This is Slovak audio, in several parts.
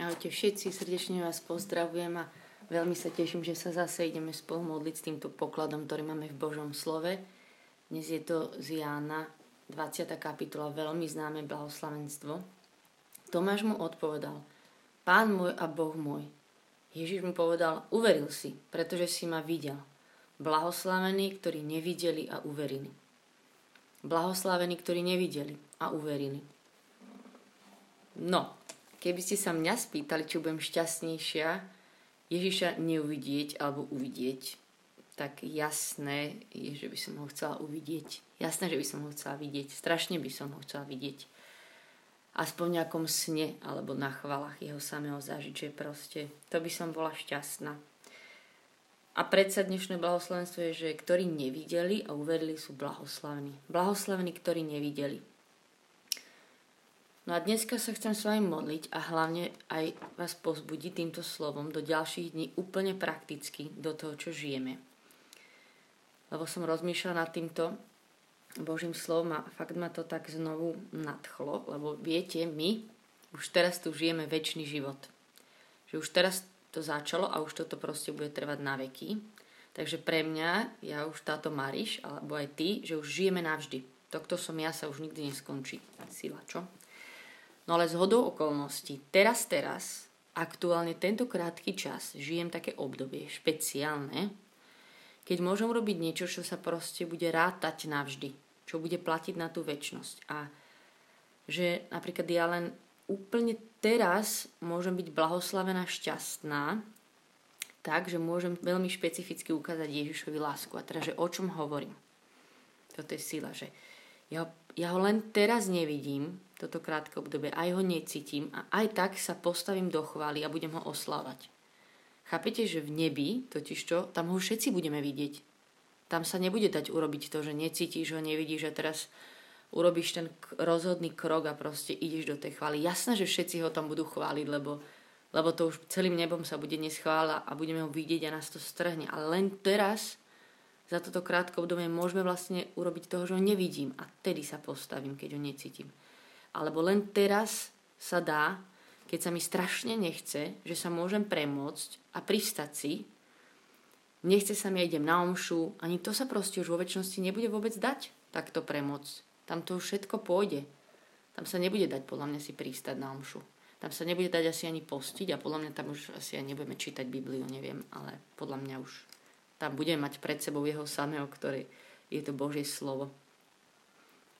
Ahojte všetci, srdečne vás pozdravujem a veľmi sa teším, že sa zase ideme spolu modliť s týmto pokladom, ktorý máme v Božom slove. Dnes je to z Jána, 20. kapitola, veľmi známe blahoslavenstvo. Tomáš mu odpovedal, Pán môj a Boh môj. Ježiš mu povedal, uveril si, pretože si ma videl. Blahoslavení, ktorí nevideli a uverili. Blahoslavení, ktorí nevideli a uverili. No, Keby ste sa mňa spýtali, či budem šťastnejšia Ježiša neuvidieť alebo uvidieť, tak jasné je, že by som ho chcela uvidieť. Jasné, že by som ho chcela vidieť. Strašne by som ho chcela vidieť. Aspoň v nejakom sne alebo na chvalách jeho samého zažiť, že proste to by som bola šťastná. A predsa dnešné blahoslavenstvo je, že ktorí nevideli a uverili sú blahoslavní. Blahoslavní, ktorí nevideli. No a dneska sa chcem s vami modliť a hlavne aj vás pozbudiť týmto slovom do ďalších dní úplne prakticky do toho, čo žijeme. Lebo som rozmýšľala nad týmto Božím slovom a fakt ma to tak znovu nadchlo, lebo viete, my už teraz tu žijeme väčší život. Že už teraz to začalo a už toto proste bude trvať na veky. Takže pre mňa, ja už táto Mariš, alebo aj ty, že už žijeme navždy. To, kto som ja, sa už nikdy neskončí. Sila, čo? No ale z hodou okolností, teraz, teraz, aktuálne tento krátky čas, žijem také obdobie špeciálne, keď môžem robiť niečo, čo sa proste bude rátať navždy, čo bude platiť na tú väčnosť. A že napríklad ja len úplne teraz môžem byť blahoslavená, šťastná, tak, že môžem veľmi špecificky ukázať Ježišovi lásku. A teda, že o čom hovorím. Toto je sila, že ja, ja ho len teraz nevidím, toto krátke obdobie, aj ho necítim a aj tak sa postavím do chvály a budem ho oslávať. Chápete, že v nebi, totižto, tam ho všetci budeme vidieť. Tam sa nebude dať urobiť to, že necítiš ho, nevidíš a teraz urobíš ten rozhodný krok a proste ideš do tej chvály. Jasné, že všetci ho tam budú chváliť, lebo, lebo to už celým nebom sa bude neschvála a budeme ho vidieť a nás to strhne. Ale len teraz za toto krátke obdobie môžeme vlastne urobiť toho, že ho nevidím a tedy sa postavím, keď ho necítim. Alebo len teraz sa dá, keď sa mi strašne nechce, že sa môžem premôcť a pristať si, nechce sa mi, ja idem na omšu, ani to sa proste už vo väčšnosti nebude vôbec dať takto premôcť. Tam to všetko pôjde. Tam sa nebude dať podľa mňa si pristať na omšu. Tam sa nebude dať asi ani postiť a podľa mňa tam už asi aj nebudeme čítať Bibliu, neviem, ale podľa mňa už tam budeme mať pred sebou jeho samého, ktorý je to Božie slovo.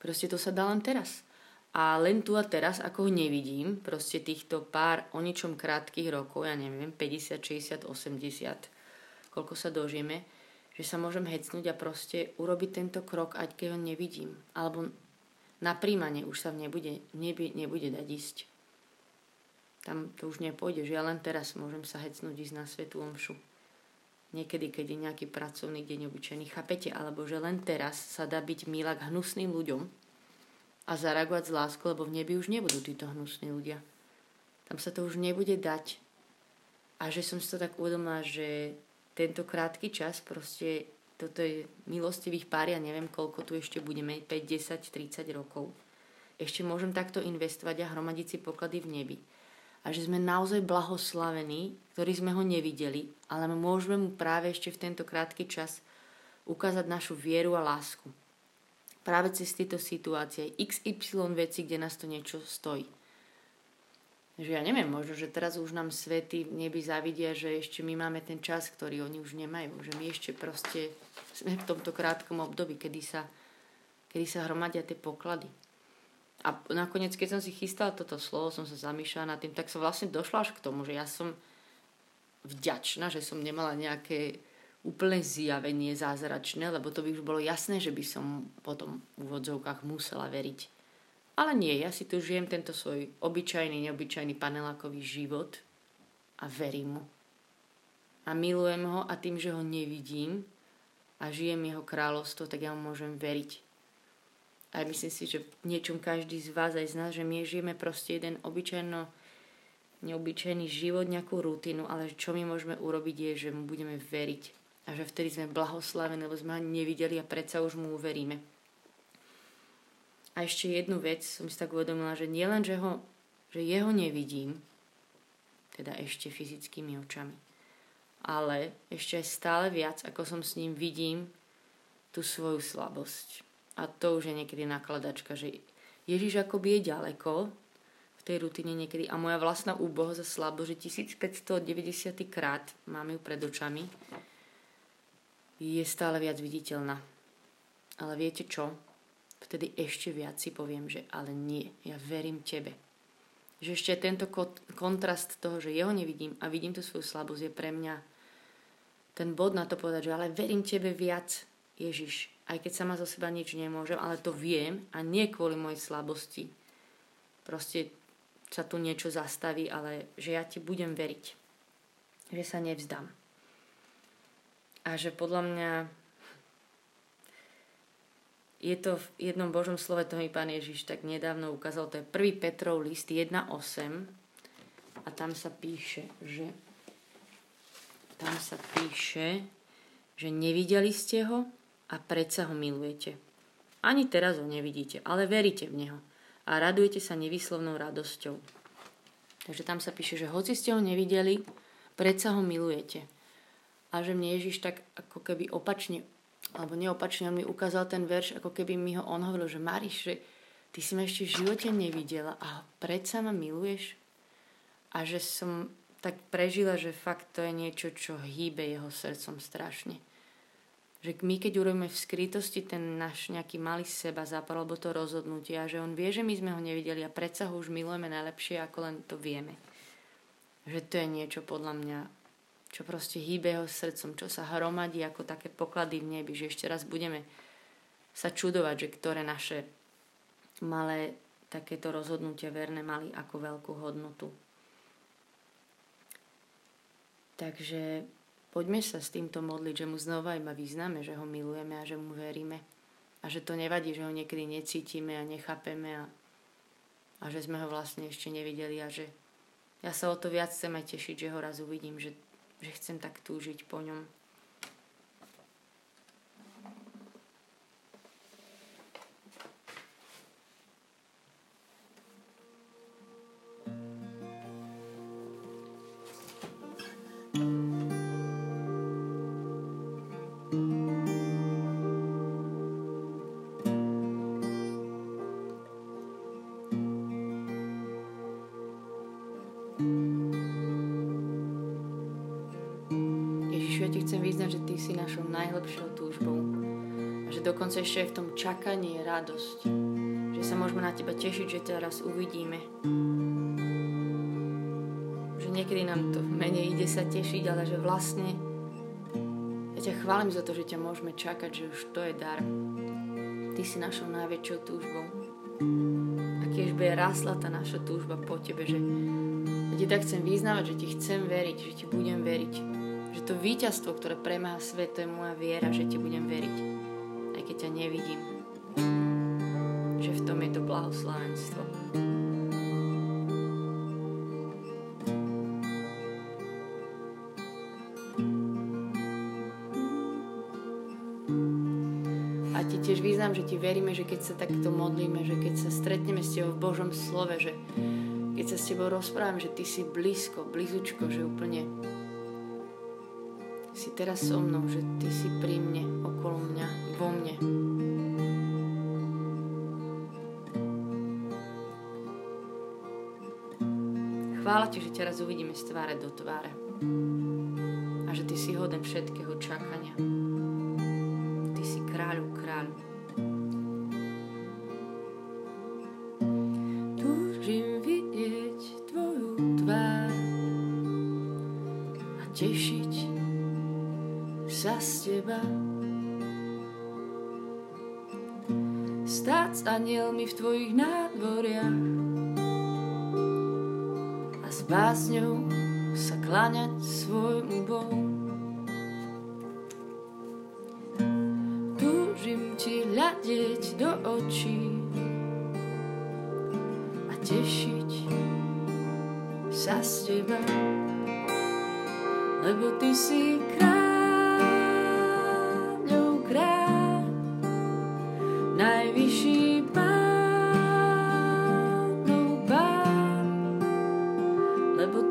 Proste to sa dá len teraz. A len tu a teraz, ako ho nevidím, proste týchto pár o ničom krátkých rokov, ja neviem, 50, 60, 80, koľko sa dožijeme, že sa môžem hecnúť a proste urobiť tento krok, ať keď ho nevidím. Alebo na príjmanie už sa nebude, nebude, nebude dať ísť. Tam to už nepôjde, že ja len teraz môžem sa hecnúť ísť na svetú omšu niekedy, keď je nejaký pracovný deň obyčajný, chápete? Alebo že len teraz sa dá byť milá k hnusným ľuďom a zareagovať z lásku, lebo v nebi už nebudú títo hnusní ľudia. Tam sa to už nebude dať. A že som si to tak uvedomila, že tento krátky čas, proste toto je milostivých pár, ja neviem, koľko tu ešte budeme, 5, 10, 30 rokov. Ešte môžem takto investovať a hromadiť si poklady v nebi a že sme naozaj blahoslavení, ktorí sme ho nevideli, ale môžeme mu práve ešte v tento krátky čas ukázať našu vieru a lásku. Práve cez tieto situácie, XY veci, kde nás to niečo stojí. Že ja neviem, možno, že teraz už nám svety v nebi zavidia, že ešte my máme ten čas, ktorý oni už nemajú. Že my ešte proste sme v tomto krátkom období, kedy sa, kedy sa hromadia tie poklady. A nakoniec, keď som si chystala toto slovo, som sa zamýšľala nad tým, tak som vlastne došla až k tomu, že ja som vďačná, že som nemala nejaké úplne zjavenie zázračné, lebo to by už bolo jasné, že by som potom v úvodzovkách musela veriť. Ale nie, ja si tu žijem tento svoj obyčajný, neobyčajný panelákový život a verím mu. A milujem ho a tým, že ho nevidím a žijem jeho kráľovstvo, tak ja mu môžem veriť a myslím si, že v niečom každý z vás aj z nás, že my žijeme proste jeden obyčajno neobyčajný život, nejakú rutinu, ale čo my môžeme urobiť je, že mu budeme veriť a že vtedy sme blahoslavení, lebo sme ho nevideli a predsa už mu uveríme. A ešte jednu vec som si tak uvedomila, že nielen, že, ho, že jeho nevidím, teda ešte fyzickými očami. Ale ešte aj stále viac, ako som s ním vidím tú svoju slabosť. A to už je niekedy nakladačka, že Ježiš akoby je ďaleko v tej rutine niekedy a moja vlastná úbohosť a slabosť, že 1590 krát mám ju pred očami, je stále viac viditeľná. Ale viete čo? Vtedy ešte viac si poviem, že ale nie, ja verím tebe. Že ešte tento kontrast toho, že jeho nevidím a vidím tú svoju slabosť, je pre mňa ten bod na to povedať, že ale verím tebe viac, Ježiš, aj keď sama zo seba nič nemôžem, ale to viem a nie kvôli mojej slabosti. Proste sa tu niečo zastaví, ale že ja ti budem veriť. Že sa nevzdám. A že podľa mňa je to v jednom Božom slove, to mi pán Ježiš tak nedávno ukázal, to je 1. Petrov list 1.8 a tam sa píše, že tam sa píše, že nevideli ste ho a predsa ho milujete. Ani teraz ho nevidíte, ale veríte v neho a radujete sa nevyslovnou radosťou. Takže tam sa píše, že hoci ste ho nevideli, predsa ho milujete a že mne Ježiš tak ako keby opačne, alebo neopačne, on mi ukázal ten verš, ako keby mi ho on hovoril, že Mariš, že ty si ma ešte v živote nevidela a predsa ma miluješ a že som tak prežila, že fakt to je niečo, čo hýbe jeho srdcom strašne. Že my, keď urobíme v skrytosti ten náš nejaký malý seba zápal, alebo to rozhodnutie a že on vie, že my sme ho nevideli a predsa ho už milujeme najlepšie, ako len to vieme. Že to je niečo podľa mňa čo proste hýbe jeho srdcom, čo sa hromadí ako také poklady v nebi, že ešte raz budeme sa čudovať, že ktoré naše malé takéto rozhodnutia verné mali ako veľkú hodnotu. Takže poďme sa s týmto modliť, že mu znova iba vyznáme, že ho milujeme a že mu veríme. A že to nevadí, že ho niekedy necítime a nechápeme a, a že sme ho vlastne ešte nevideli a že ja sa o to viac chcem aj tešiť, že ho raz uvidím, že že chcem tak túžiť po ňom. Si našou najlepšou túžbou. A že dokonca ešte aj v tom čakaní je radosť. Že sa môžeme na teba tešiť, že teraz uvidíme. Že niekedy nám to menej ide sa tešiť, ale že vlastne ja ťa chválim za to, že ťa môžeme čakať, že už to je dar. Ty si našou najväčšou túžbou. A keď bude rásla tá naša túžba po tebe, že ja ti tak chcem vyznávať, že ti chcem veriť, že ti budem veriť, že to víťazstvo, ktoré premáha svet, to je moja viera, že ti budem veriť, aj keď ťa nevidím. Že v tom je to blahoslavenstvo. A ti tiež význam, že ti veríme, že keď sa takto modlíme, že keď sa stretneme s tebou v Božom slove, že keď sa s tebou rozprávam, že ty si blízko, blízučko, že úplne si teraz so mnou, že ty si pri mne, okolo mňa, vo mne. Chvála ti, že ťa raz uvidíme z tváre do tváre a že ty si hoden všetkého čakania. S anielmi v tvojich nádvoriach a s básňou sa kláňať svojmu Bohu. Túžim ti hľadieť do očí a tešiť sa z teba, lebo ty si kráľ.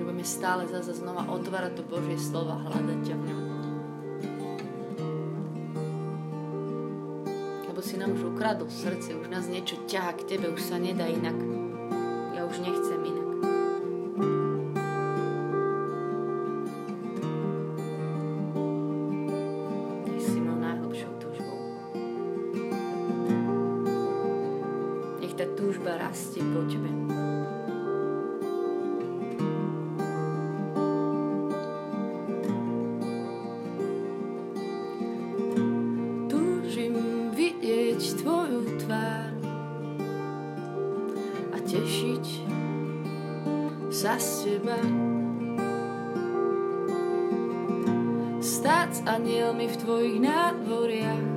že budeme stále zase znova otvárať to Božie slovo a hľadať ťa v ňom. Lebo si nám už ukradol srdce, už nás niečo ťaha k tebe, už sa nedá inak. Ja už nechcem tvár a tešiť sa z teba. Stať s anielmi v tvojich nádvoriach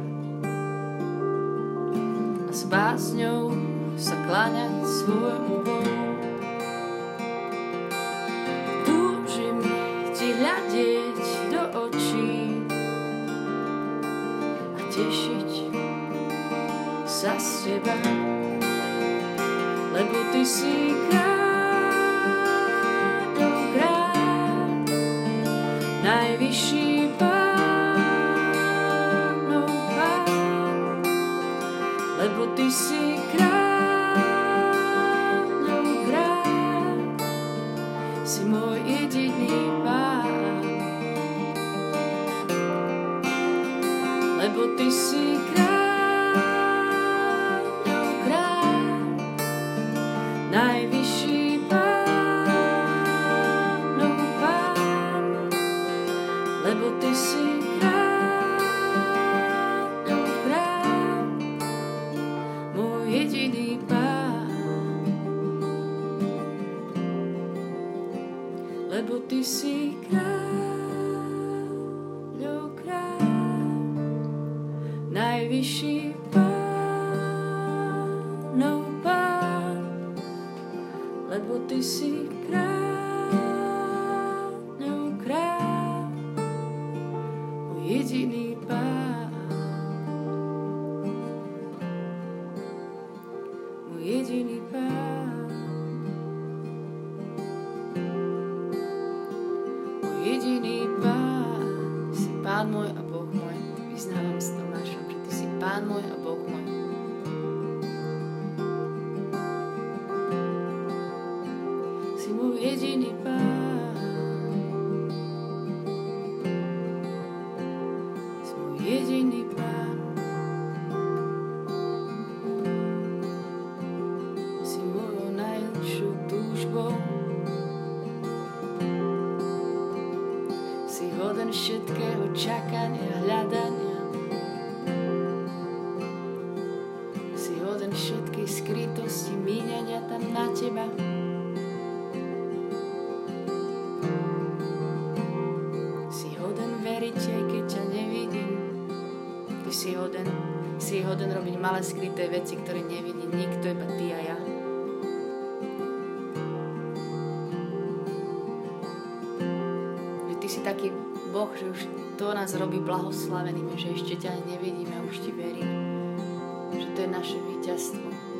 a s básňou sa kláňať svojmu gecenin malé skryté veci, ktoré nevidí nikto, iba ty a ja. Že ty si taký Boh, že už to nás robí blahoslavenými, že ešte ťa nevidíme už ti verím. Že to je naše víťazstvo.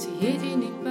zie je die niet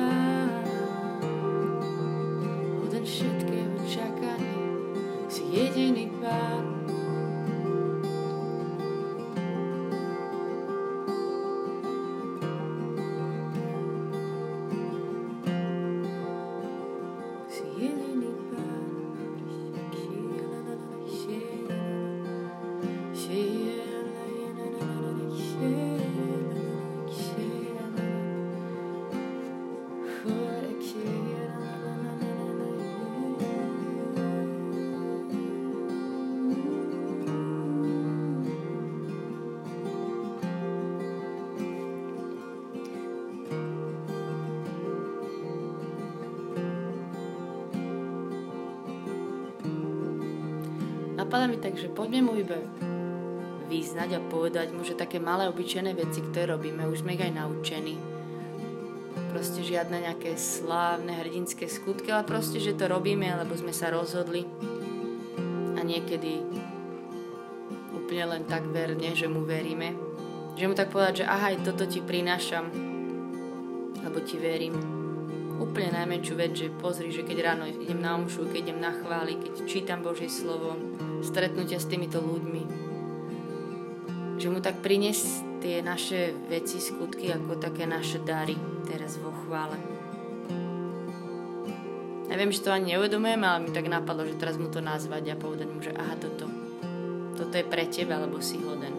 napadá mi tak, že poďme mu iba vyznať a povedať mu, že také malé obyčajné veci, ktoré robíme, už sme aj naučení. Proste žiadne nejaké slávne hrdinské skutky, ale proste, že to robíme, lebo sme sa rozhodli. A niekedy úplne len tak verne, že mu veríme. Že mu tak povedať, že aha, toto ti prinášam, lebo ti verím. Úplne najmenšiu vec, že pozri, že keď ráno idem na omšu, keď idem na chváli, keď čítam Božie slovo, stretnutia s týmito ľuďmi, že mu tak priniesť tie naše veci, skutky ako také naše dary teraz vo chvále. Ja že to ani neuvedomujem, ale mi tak napadlo, že teraz mu to nazvať a povedať mu, že aha, toto, toto je pre teba, lebo si hoden.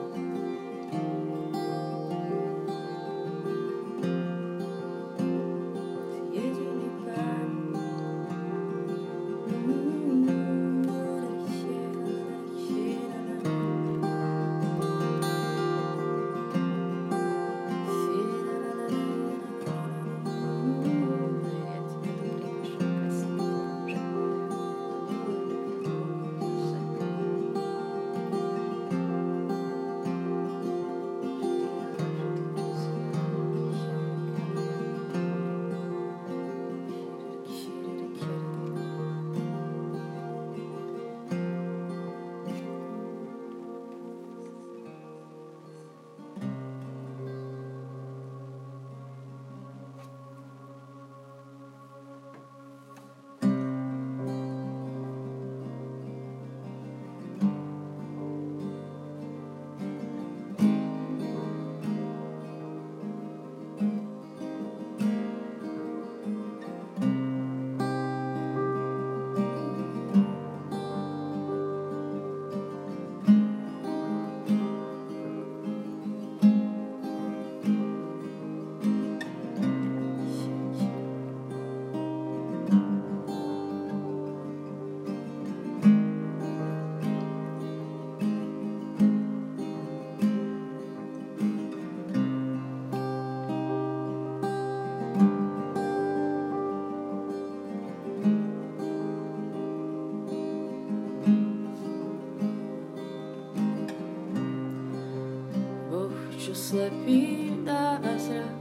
Slepý dá zrak.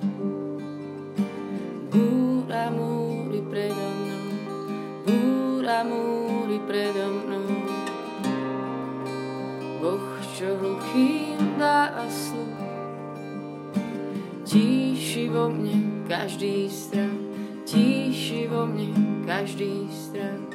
Búra múry predo mnou, búra múry predo mnou. Boh, čo hluchým dáva sluch, tíši vo mne každý strach, tíši vo mne každý strach.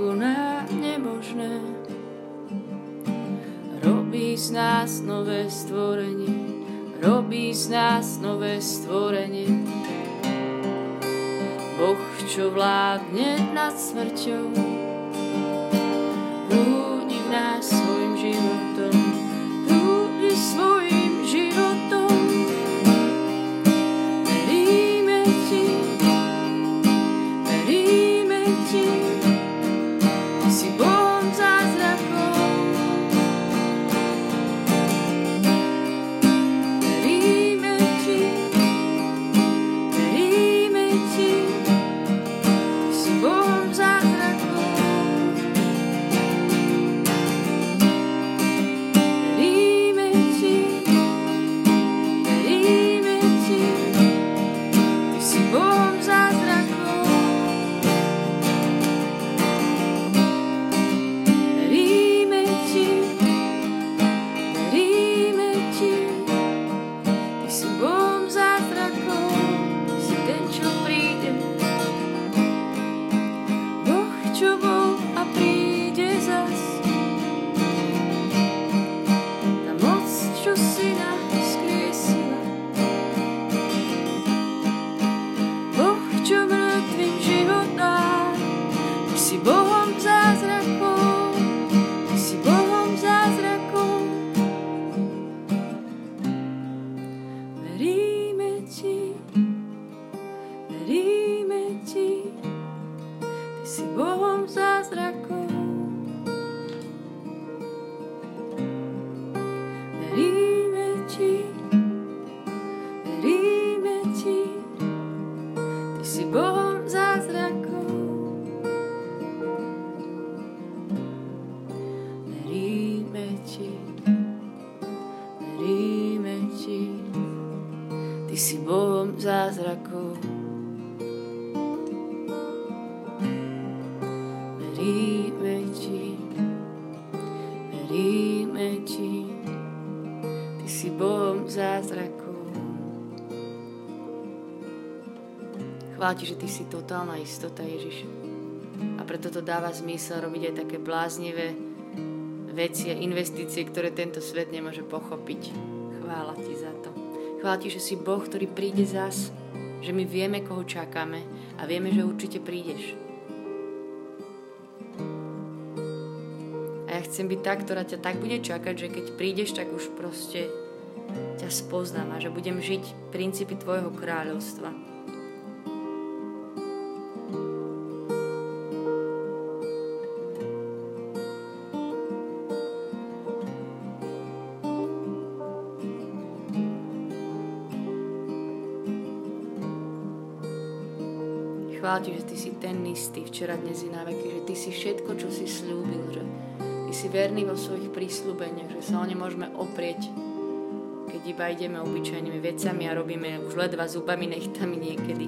Koná nemožné, robí z nás nové stvorenie, robí z nás nové stvorenie. Boh, čo vládne nad smrťou, Chvála ti, že Ty si totálna istota, Ježiš. A preto to dáva zmysel robiť aj také bláznivé veci a investície, ktoré tento svet nemôže pochopiť. Chvála ti za to. Chvála ti, že si Boh, ktorý príde zas, že my vieme, koho čakáme a vieme, že určite prídeš. A ja chcem byť tá, ktorá ťa tak bude čakať, že keď prídeš, tak už proste ťa spoznám a že budem žiť princípy tvojho kráľovstva. Chvála že ty si ten istý včera, dnes i na veky, že ty si všetko, čo si slúbil, že ty si verný vo svojich prísľubeniach, že sa o ne môžeme oprieť, keď iba ideme obyčajnými vecami a robíme už ledva zubami, nechtami niekedy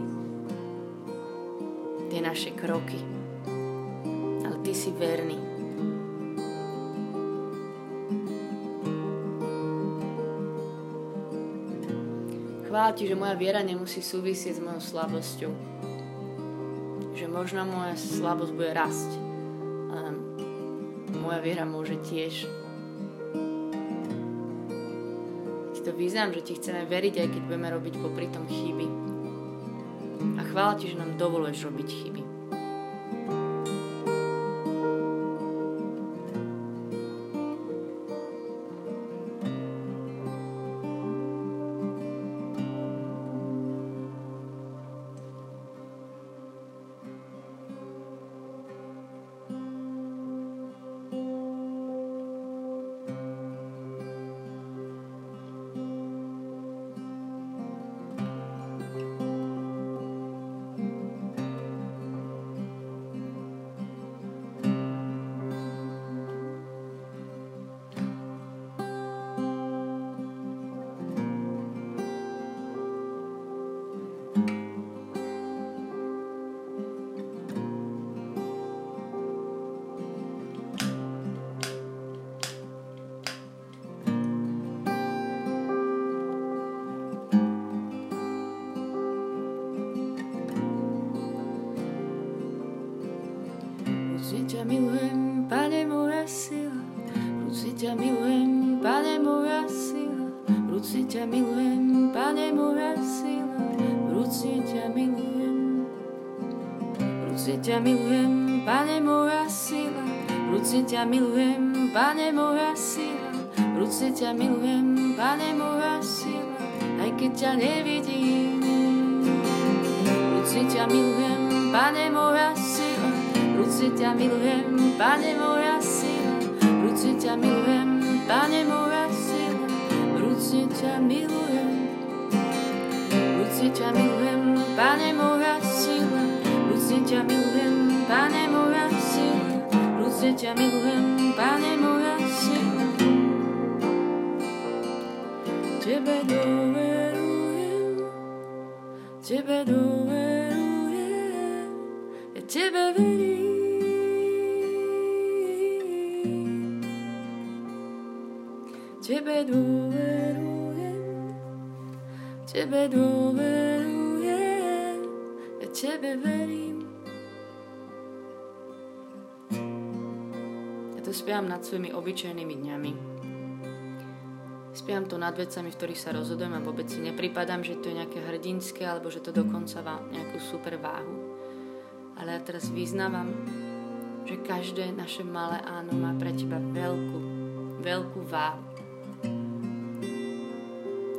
tie naše kroky. Ale ty si verný. Chvála ti, že moja viera nemusí súvisieť s mojou slabosťou možno moja slabosť bude rasť. A moja viera môže tiež. Ti to význam, že ti chceme veriť, aj keď budeme robiť popri tom chyby. A chvála ti, že nám dovoluješ robiť chyby. Ťa milujem, Pane moja sila, vrúci ťa milujem, Pane moja sila, vrúci ťa milujem, Pane moja sila, aj keď ťa nevidím. Vrúci ťa milujem, Pane moja sila, ruce ťa milujem, Pane moja sila, ruce ťa milujem, Pane moja sila, ruce ťa milujem. Ruce ťa milujem, Pane moja sila, ruce ťa milujem, Pane moja sila, ruce ťa milujem, Pane moja sila. Tebe doverujem, Tebe doverujem, ja Tebe verím. Tebe dôverujem, Tebe dôverujem, ja Tebe verím. Spievam nad svojimi obyčajnými dňami. Spievam to nad vecami, v ktorých sa rozhodujem a vôbec si nepripadám, že to je nejaké hrdinské alebo že to dokonca má nejakú super váhu. Ale ja teraz vyznávam, že každé naše malé áno má pre teba veľkú, veľkú váhu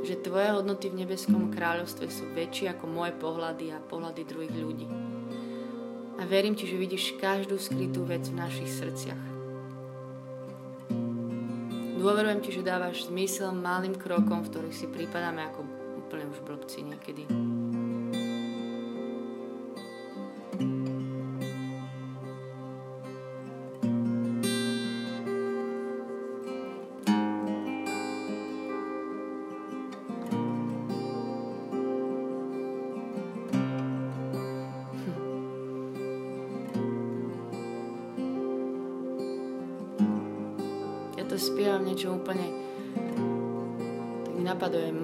že tvoje hodnoty v nebeskom kráľovstve sú väčšie ako moje pohľady a pohľady druhých ľudí. A verím ti, že vidíš každú skrytú vec v našich srdciach. Dôverujem ti, že dávaš zmysel malým krokom, v ktorých si prípadáme ako úplne už blbci niekedy.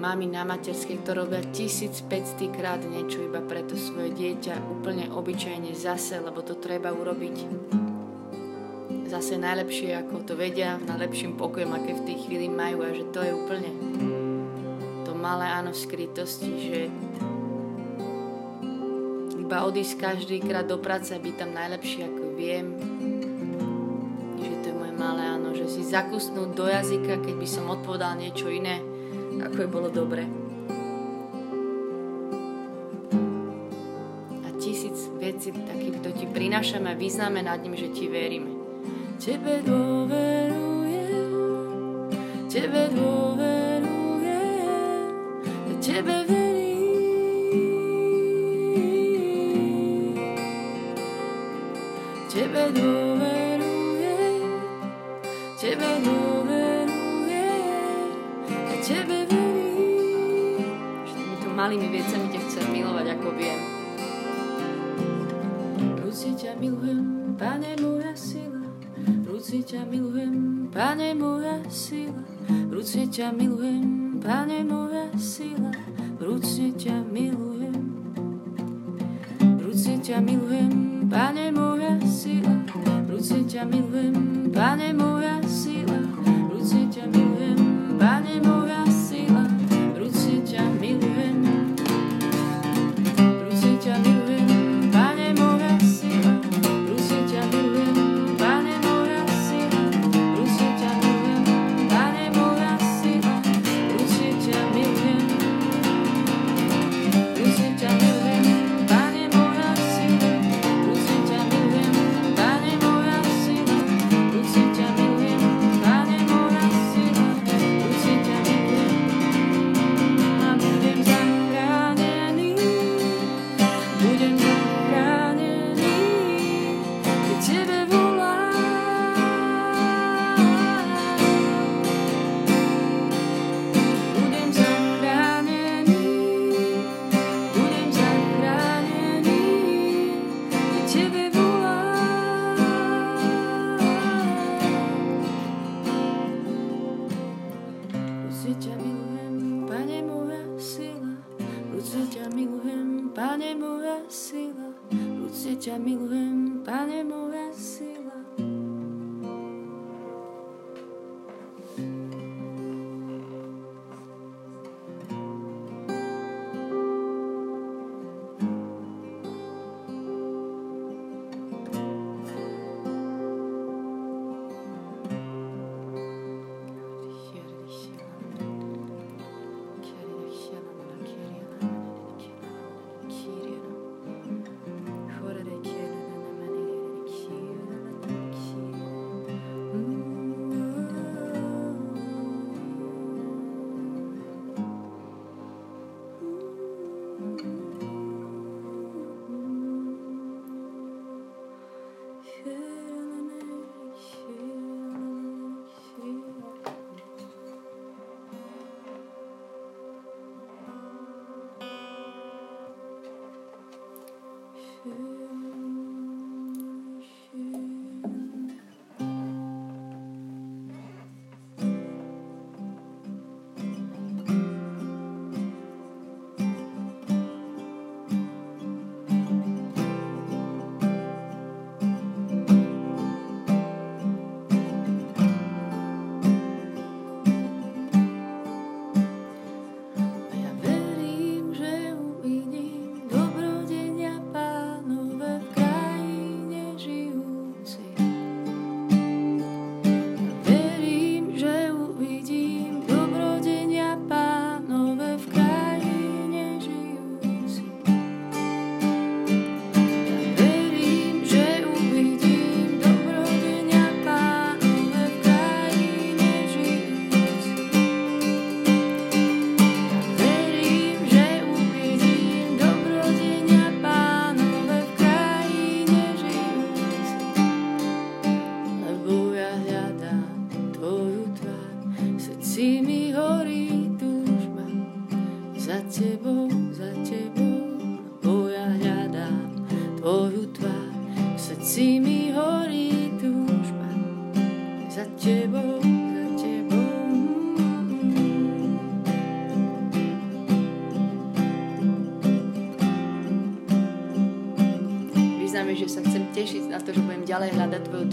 Mami na materskej, ktoré robia 1500 krát niečo iba pre to svoje dieťa úplne obyčajne zase, lebo to treba urobiť zase najlepšie, ako to vedia, najlepším pokojom, aké v tej chvíli majú a že to je úplne to malé áno v skrytosti, že iba odísť každý krát do práce a byť tam najlepšie, ako viem. Že to je moje malé áno, že si zakusnúť do jazyka, keď by som odpovedal niečo iné, ako je bolo dobre. A tisíc vecí takýchto ti prinášame vyznáme nad ním, že ti veríme. Tebe dôverujem, tebe dôverujem, ťa milujem, Pane moja sila, Ruci ťa milujem. Ruci ťa milujem, Pane moja sila, ruci ťa milujem, Pane moja amigo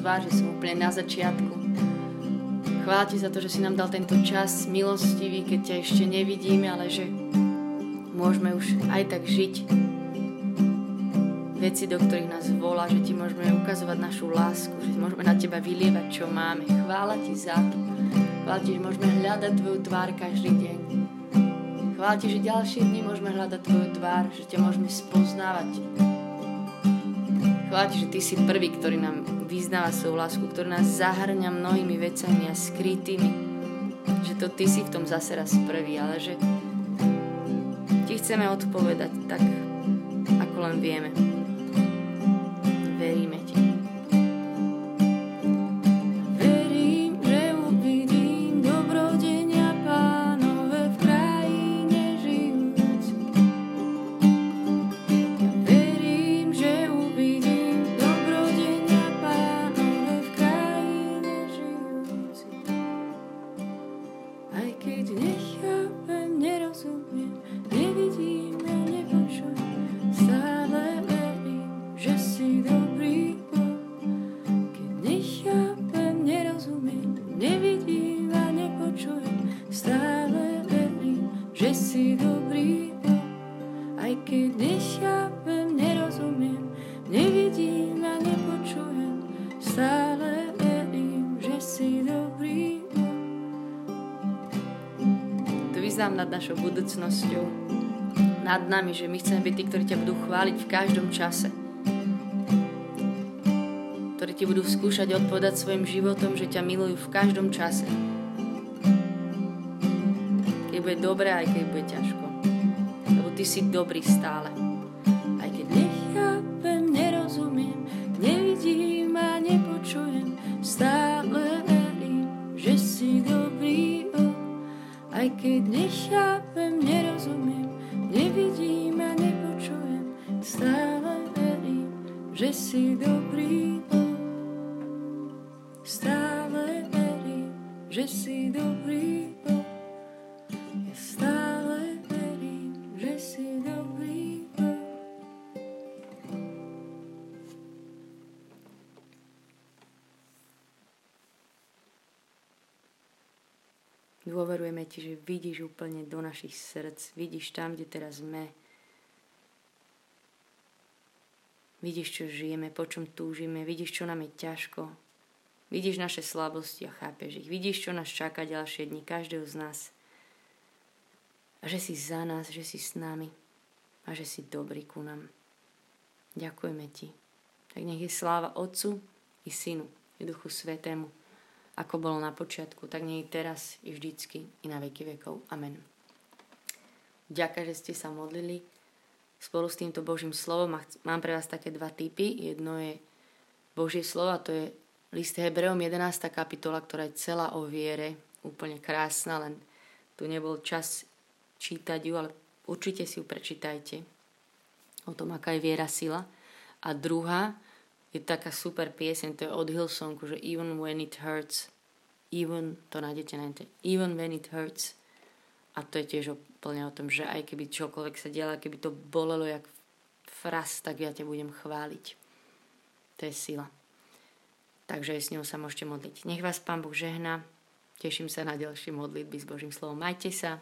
tvár, že som úplne na začiatku. Chvála Ti za to, že si nám dal tento čas milostivý, keď ťa ešte nevidíme, ale že môžeme už aj tak žiť veci, do ktorých nás volá, že Ti môžeme ukazovať našu lásku, že môžeme na Teba vylievať, čo máme. Chvála Ti za to. Chvála Ti, že môžeme hľadať Tvoju tvár každý deň. Chvála Ti, že ďalšie dni môžeme hľadať Tvoju tvár, že ťa môžeme spoznávať. Chvála Ti, že Ty si prvý, ktorý nám vyznáva svoju lásku, ktorý nás zahrňa mnohými vecami a skrytými. Že to Ty si v tom zase raz prvý, ale že Ti chceme odpovedať tak, ako len vieme. Našou budúcnosťou, nad nami, že my chceme byť tí, ktorí ťa budú chváliť v každom čase. Ktorí ti budú skúšať odpovedať svojim životom, že ťa milujú v každom čase. Keď bude dobré, aj keď bude ťažko. Lebo ty si dobrý stále. Že si dobrý Stále verím, že si dobrý Dôverujeme Ti, že vidíš úplne do našich srdc, vidíš tam, kde teraz sme. Vidíš, čo žijeme, po čom túžime, vidíš, čo nám je ťažko. Vidíš naše slabosti a chápeš ich. Vidíš, čo nás čaká ďalšie dni, každého z nás. A že si za nás, že si s nami a že si dobrý ku nám. Ďakujeme Ti. Tak nech je sláva Otcu i Synu i Duchu Svetému ako bolo na počiatku, tak nie teraz i vždycky i na veky vekov. Amen. Ďakujem, že ste sa modlili spolu s týmto Božím slovom a mám pre vás také dva typy. Jedno je Božie slovo a to je list Hebreom 11. kapitola, ktorá je celá o viere, úplne krásna, len tu nebol čas čítať ju, ale určite si ju prečítajte o tom, aká je viera sila. A druhá je taká super piesen, to je od Hillsongu, že Even when it hurts, even, to nájdete na Even when it hurts. A to je tiež úplne o tom, že aj keby čokoľvek sa diela, keby to bolelo jak fras, tak ja ťa budem chváliť. To je sila. Takže s ňou sa môžete modliť. Nech vás Pán Boh žehna. Teším sa na ďalšie modlitby s Božím slovom. Majte sa.